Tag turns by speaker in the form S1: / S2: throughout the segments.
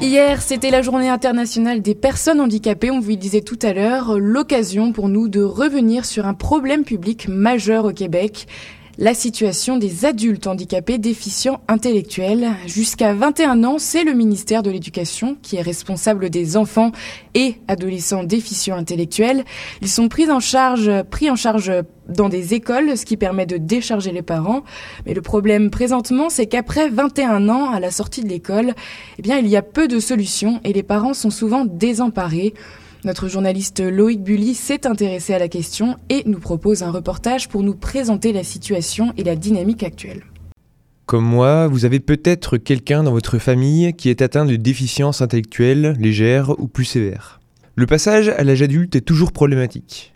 S1: Hier, c'était la journée internationale des personnes handicapées, on vous le disait tout à l'heure, l'occasion pour nous de revenir sur un problème public majeur au Québec, la situation des adultes handicapés déficients intellectuels. Jusqu'à 21 ans, c'est le ministère de l'Éducation qui est responsable des enfants et adolescents déficients intellectuels. Ils sont pris en charge, pris en charge dans des écoles, ce qui permet de décharger les parents. Mais le problème présentement, c'est qu'après 21 ans, à la sortie de l'école, eh bien, il y a peu de solutions et les parents sont souvent désemparés. Notre journaliste Loïc Bully s'est intéressé à la question et nous propose un reportage pour nous présenter la situation et la dynamique actuelle.
S2: Comme moi, vous avez peut-être quelqu'un dans votre famille qui est atteint de déficience intellectuelle légère ou plus sévère. Le passage à l'âge adulte est toujours problématique.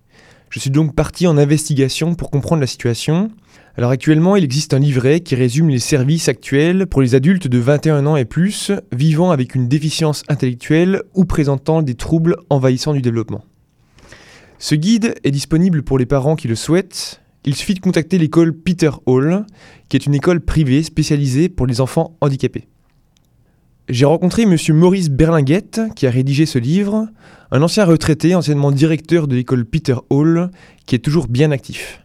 S2: Je suis donc parti en investigation pour comprendre la situation alors actuellement, il existe un livret qui résume les services actuels pour les adultes de 21 ans et plus vivant avec une déficience intellectuelle ou présentant des troubles envahissant du développement. Ce guide est disponible pour les parents qui le souhaitent. Il suffit de contacter l'école Peter Hall, qui est une école privée spécialisée pour les enfants handicapés. J'ai rencontré M. Maurice Berlinguette, qui a rédigé ce livre, un ancien retraité, anciennement directeur de l'école Peter Hall, qui est toujours bien actif.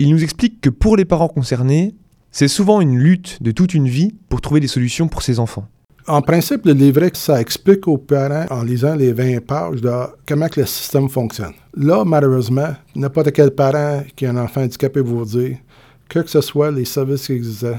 S2: Il nous explique que pour les parents concernés, c'est souvent une lutte de toute une vie pour trouver des solutions pour ses enfants.
S3: En principe, le livret, ça explique aux parents, en lisant les 20 pages, comment le système fonctionne. Là, malheureusement, n'importe quel parent qui a un enfant handicapé vous dire que que ce soit les services qui existent,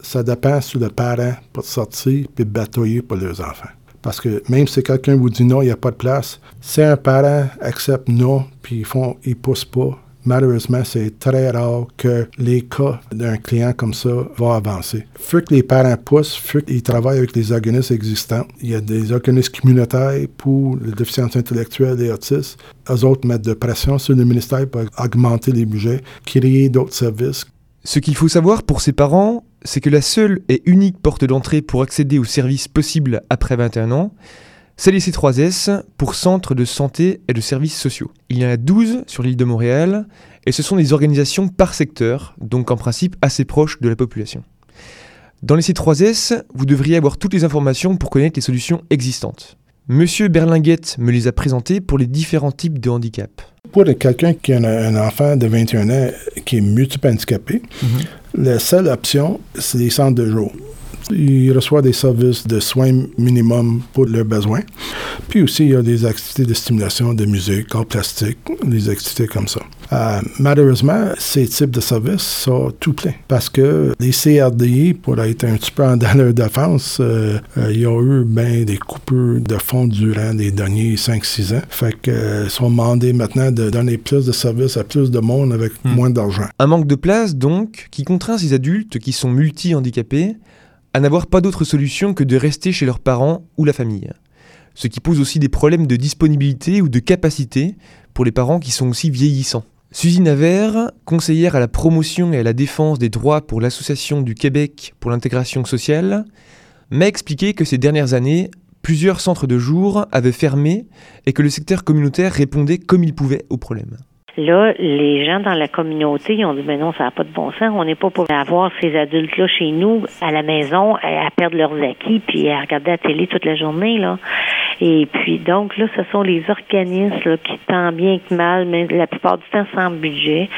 S3: ça dépend sur le parent pour sortir et batailler pour leurs enfants. Parce que même si quelqu'un vous dit non, il n'y a pas de place, si un parent accepte non, puis ils font, ils poussent pas, malheureusement, c'est très rare que les cas d'un client comme ça vont avancer. Faut que les parents poussent, faut qu'ils travaillent avec les organismes existants. Il y a des organismes communautaires pour les déficiences intellectuelles et autistes. Eux autres mettent de pression sur le ministère pour augmenter les budgets, créer d'autres services.
S2: Ce qu'il faut savoir pour ces parents, c'est que la seule et unique porte d'entrée pour accéder aux services possibles après 21 ans, c'est les C3S pour Centres de santé et de services sociaux. Il y en a 12 sur l'île de Montréal et ce sont des organisations par secteur, donc en principe assez proches de la population. Dans les C3S, vous devriez avoir toutes les informations pour connaître les solutions existantes. Monsieur Berlinguette me les a présentées pour les différents types de handicap.
S3: Pour quelqu'un qui a un enfant de 21 ans qui est multiple handicapé, mhm. la seule option, c'est les centres de jour. Ils reçoivent des services de soins minimum pour leurs besoins. Puis aussi, il y a des activités de stimulation de musique, en plastique, des activités comme ça. Euh, malheureusement, ces types de services sont tout pleins parce que les CRDI, pour être un petit peu en dans leur défense, euh, euh, il y a eu ben, des coupures de fonds durant les derniers 5-6 ans. Fait que sont demandés maintenant de donner plus de services à plus de monde avec hmm. moins d'argent.
S2: Un manque de place, donc, qui contraint ces adultes qui sont multi-handicapés à n'avoir pas d'autre solution que de rester chez leurs parents ou la famille. Ce qui pose aussi des problèmes de disponibilité ou de capacité pour les parents qui sont aussi vieillissants. Suzy Naver, conseillère à la promotion et à la défense des droits pour l'Association du Québec pour l'intégration sociale, m'a expliqué que ces dernières années, plusieurs centres de jour avaient fermé et que le secteur communautaire répondait comme il pouvait aux problèmes.
S4: Là, les gens dans la communauté ont dit, mais non, ça n'a pas de bon sens. On n'est pas pour avoir ces adultes-là chez nous, à la maison, à, perdre leurs acquis, puis à regarder la télé toute la journée, là. Et puis, donc, là, ce sont les organismes qui, tant bien que mal, mais la plupart du temps sans budget,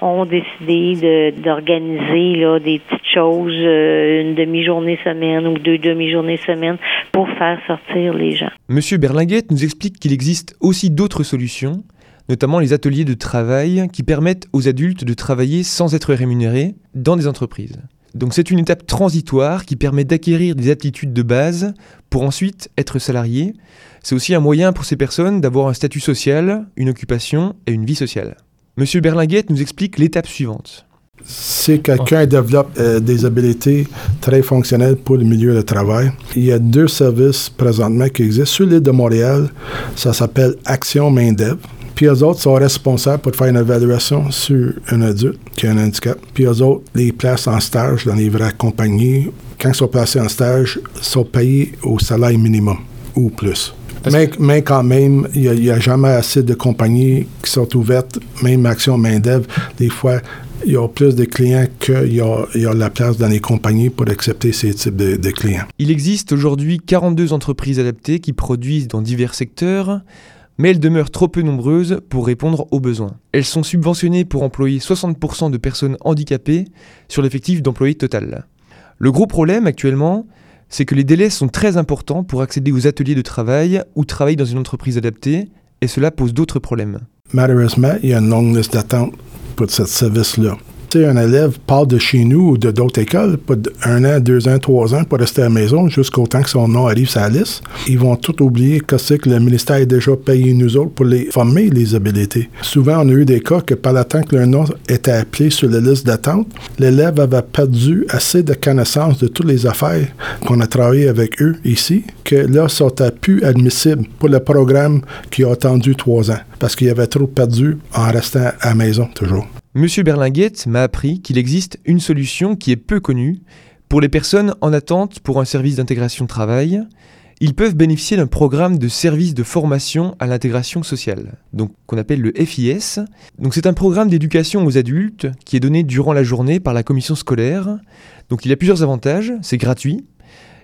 S4: ont décidé d'organiser là des petites choses, euh, une demi-journée semaine ou deux demi-journées semaine pour faire sortir les gens.
S2: Monsieur Berlinguette nous explique qu'il existe aussi d'autres solutions notamment les ateliers de travail qui permettent aux adultes de travailler sans être rémunérés dans des entreprises. Donc c'est une étape transitoire qui permet d'acquérir des aptitudes de base pour ensuite être salarié. C'est aussi un moyen pour ces personnes d'avoir un statut social, une occupation et une vie sociale. Monsieur Berlinguette nous explique l'étape suivante.
S3: Si quelqu'un développe euh, des habiletés très fonctionnelles pour le milieu de travail, il y a deux services présentement qui existent sur l'île de Montréal. Ça s'appelle Action Main Dev. Puis eux autres sont responsables pour faire une évaluation sur un adulte qui a un handicap. Puis eux autres les placent en stage dans les vraies compagnies. Quand ils sont placés en stage, ils sont payés au salaire minimum ou plus. Mais, mais, quand même, il n'y a, jamais assez de compagnies qui sont ouvertes, même Action Main-d'œuvre. Des fois, il y a plus de clients qu'il y, y a, la place dans les compagnies pour accepter ces types de, de clients.
S2: Il existe aujourd'hui 42 entreprises adaptées qui produisent dans divers secteurs, mais elles demeurent trop peu nombreuses pour répondre aux besoins. Elles sont subventionnées pour employer 60% de personnes handicapées sur l'effectif d'employés total. Le gros problème actuellement, c'est que les délais sont très importants pour accéder aux ateliers de travail ou travailler dans une entreprise adaptée, et cela pose d'autres problèmes.
S3: Il y a une longue liste d'attente pour ce service-là un élève part de chez nous ou de d'autres écoles, pas un an, deux ans, trois ans pour rester à la maison jusqu'au temps que son nom arrive sur la liste, ils vont tout oublier que c'est que le ministère a déjà payé nous autres pour les former les habilités. Souvent, on a eu des cas que par le temps que leur nom était appelé sur la liste d'attente, l'élève avait perdu assez de connaissances de toutes les affaires qu'on a travaillé avec eux ici, que là, sont plus admissibles pour le programme qui a attendu trois ans, parce qu'il avait trop perdu en restant à la maison toujours.
S2: Monsieur Berlinguette m'a appris qu'il existe une solution qui est peu connue pour les personnes en attente pour un service d'intégration travail. Ils peuvent bénéficier d'un programme de service de formation à l'intégration sociale, qu'on appelle le FIS. C'est un programme d'éducation aux adultes qui est donné durant la journée par la commission scolaire. Donc il a plusieurs avantages, c'est gratuit,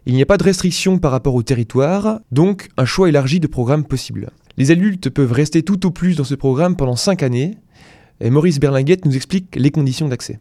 S2: il n'y a pas de restriction par rapport au territoire, donc un choix élargi de programmes possibles. Les adultes peuvent rester tout au plus dans ce programme pendant 5 années, et Maurice Berlinguette nous explique les conditions d'accès.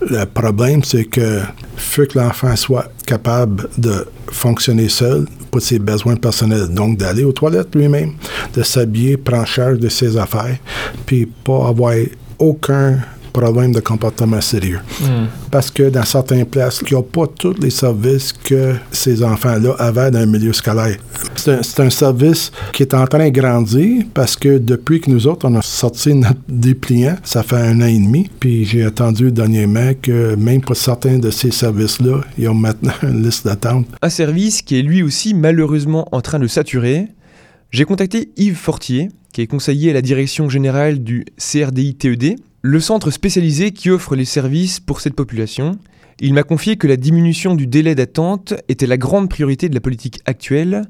S3: Le problème, c'est que faut que l'enfant soit capable de fonctionner seul pour ses besoins personnels, donc d'aller aux toilettes lui-même, de s'habiller, prendre charge de ses affaires, puis pas avoir aucun problème de comportement sérieux. Hmm. Parce que dans certaines places, il n'y a pas tous les services que ces enfants-là avaient dans le milieu scolaire. C'est un, service qui est en train de grandir parce que depuis que nous autres, on a sorti notre dépliant, ça fait un an et demi, puis j'ai entendu dernièrement que même pour certains de ces services-là, ils ont maintenant une liste d'attente.
S2: Un service qui est lui aussi malheureusement en train de saturer. J'ai contacté Yves Fortier, qui est conseiller à la direction générale du CRDI-TED, le centre spécialisé qui offre les services pour cette population. Il m'a confié que la diminution du délai d'attente était la grande priorité de la politique actuelle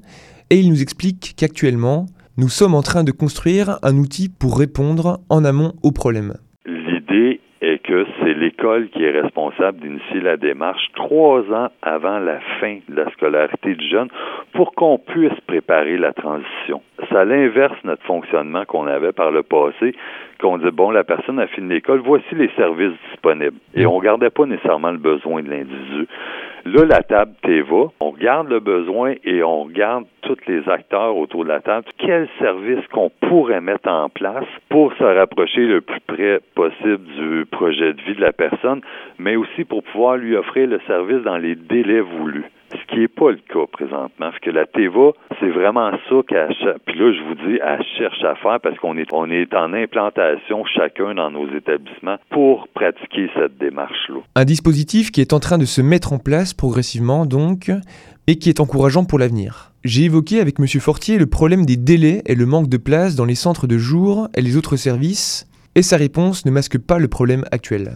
S2: et il nous explique qu'actuellement, nous sommes en train de construire un outil pour répondre en amont aux problèmes.
S5: L'idée est que c'est l'école qui est responsable d'initier la démarche trois ans avant la fin de la scolarité du jeune pour qu'on puisse préparer la transition. Ça l'inverse notre fonctionnement qu'on avait par le passé, qu'on dit, bon, la personne a fini l'école, voici les services disponibles. Et on ne gardait pas nécessairement le besoin de l'individu. Là, la table TEVA, on regarde le besoin et on regarde tous les acteurs autour de la table, quels services qu'on pourrait mettre en place pour se rapprocher le plus près possible du projet de vie de la personne, mais aussi pour pouvoir lui offrir le service dans les délais voulus ce qui n'est pas le cas présentement. Parce que la TEVA, c'est vraiment ça qu'elle Puis là, je vous dis, elle cherche à faire parce qu'on est, on est en implantation chacun dans nos établissements pour pratiquer cette démarche-là.
S2: Un dispositif qui est en train de se mettre en place progressivement, donc, et qui est encourageant pour l'avenir. J'ai évoqué avec M. Fortier le problème des délais et le manque de place dans les centres de jour et les autres services, et sa réponse ne masque pas le problème actuel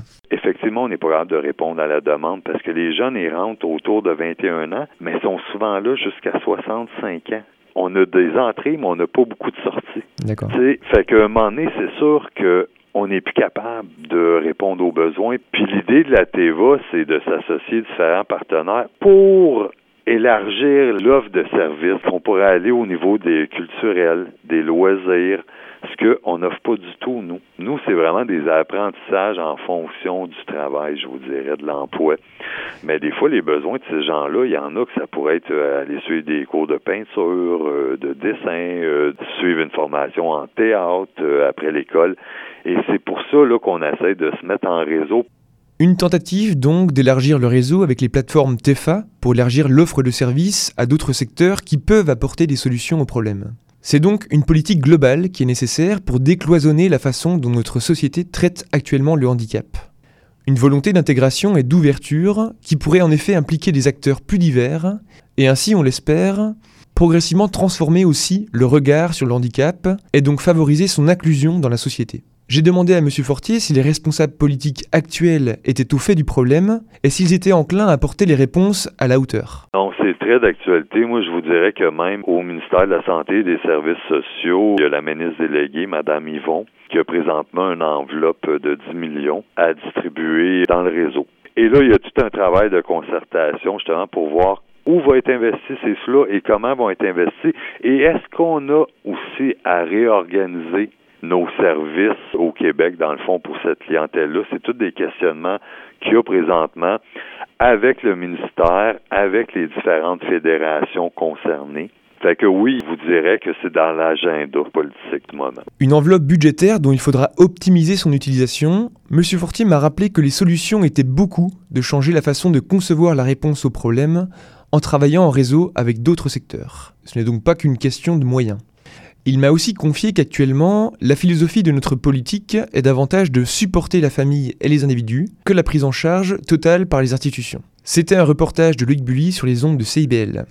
S5: on n'est pas capable de répondre à la demande parce que les jeunes, ils rentrent autour de 21 ans, mais sont souvent là jusqu'à 65 ans. On a des entrées, mais on n'a pas beaucoup de sorties.
S2: D'accord.
S5: Fait qu'à un moment donné, c'est sûr que on n'est plus capable de répondre aux besoins. Puis l'idée de la TEVA, c'est de s'associer différents partenaires pour élargir l'offre de services. On pourrait aller au niveau des culturels, des loisirs, ce qu'on n'offre pas du tout, nous. Nous, c'est vraiment des apprentissages en fonction du travail, je vous dirais, de l'emploi. Mais des fois, les besoins de ces gens-là, il y en a que ça pourrait être euh, aller suivre des cours de peinture, euh, de dessin, euh, suivre une formation en théâtre après l'école. Et c'est pour ça là, qu'on essaie de se mettre en réseau
S2: une tentative donc d'élargir le réseau avec les plateformes TEFA pour élargir l'offre de services à d'autres secteurs qui peuvent apporter des solutions aux problèmes. C'est donc une politique globale qui est nécessaire pour décloisonner la façon dont notre société traite actuellement le handicap. Une volonté d'intégration et d'ouverture qui pourrait en effet impliquer des acteurs plus divers et ainsi, on l'espère, progressivement transformer aussi le regard sur le handicap et donc favoriser son inclusion dans la société. J'ai demandé à M. Fortier si les responsables politiques actuels étaient au fait du problème et s'ils étaient enclins à apporter les réponses à la hauteur.
S5: Non, c'est très d'actualité. Moi, je vous dirais que même au ministère de la Santé et des Services sociaux, il y a la ministre déléguée, Mme Yvon, qui a présentement une enveloppe de 10 millions à distribuer dans le réseau. Et là, il y a tout un travail de concertation justement pour voir où vont être investis ces sous-là et comment vont être investis. Et est-ce qu'on a aussi à réorganiser nos services au Québec, dans le fond, pour cette clientèle-là. C'est tous des questionnements qu'il y a présentement avec le ministère, avec les différentes fédérations concernées. Fait que oui, je vous dirais que c'est dans l'agenda politique du moment.
S2: Une enveloppe budgétaire dont il faudra optimiser son utilisation. Monsieur Fortier m'a rappelé que les solutions étaient beaucoup de changer la façon de concevoir la réponse aux problèmes en travaillant en réseau avec d'autres secteurs. Ce n'est donc pas qu'une question de moyens. Il m'a aussi confié qu'actuellement, la philosophie de notre politique est davantage de supporter la famille et les individus que la prise en charge totale par les institutions. C'était un reportage de Loïc Bully sur les ondes de CIBL.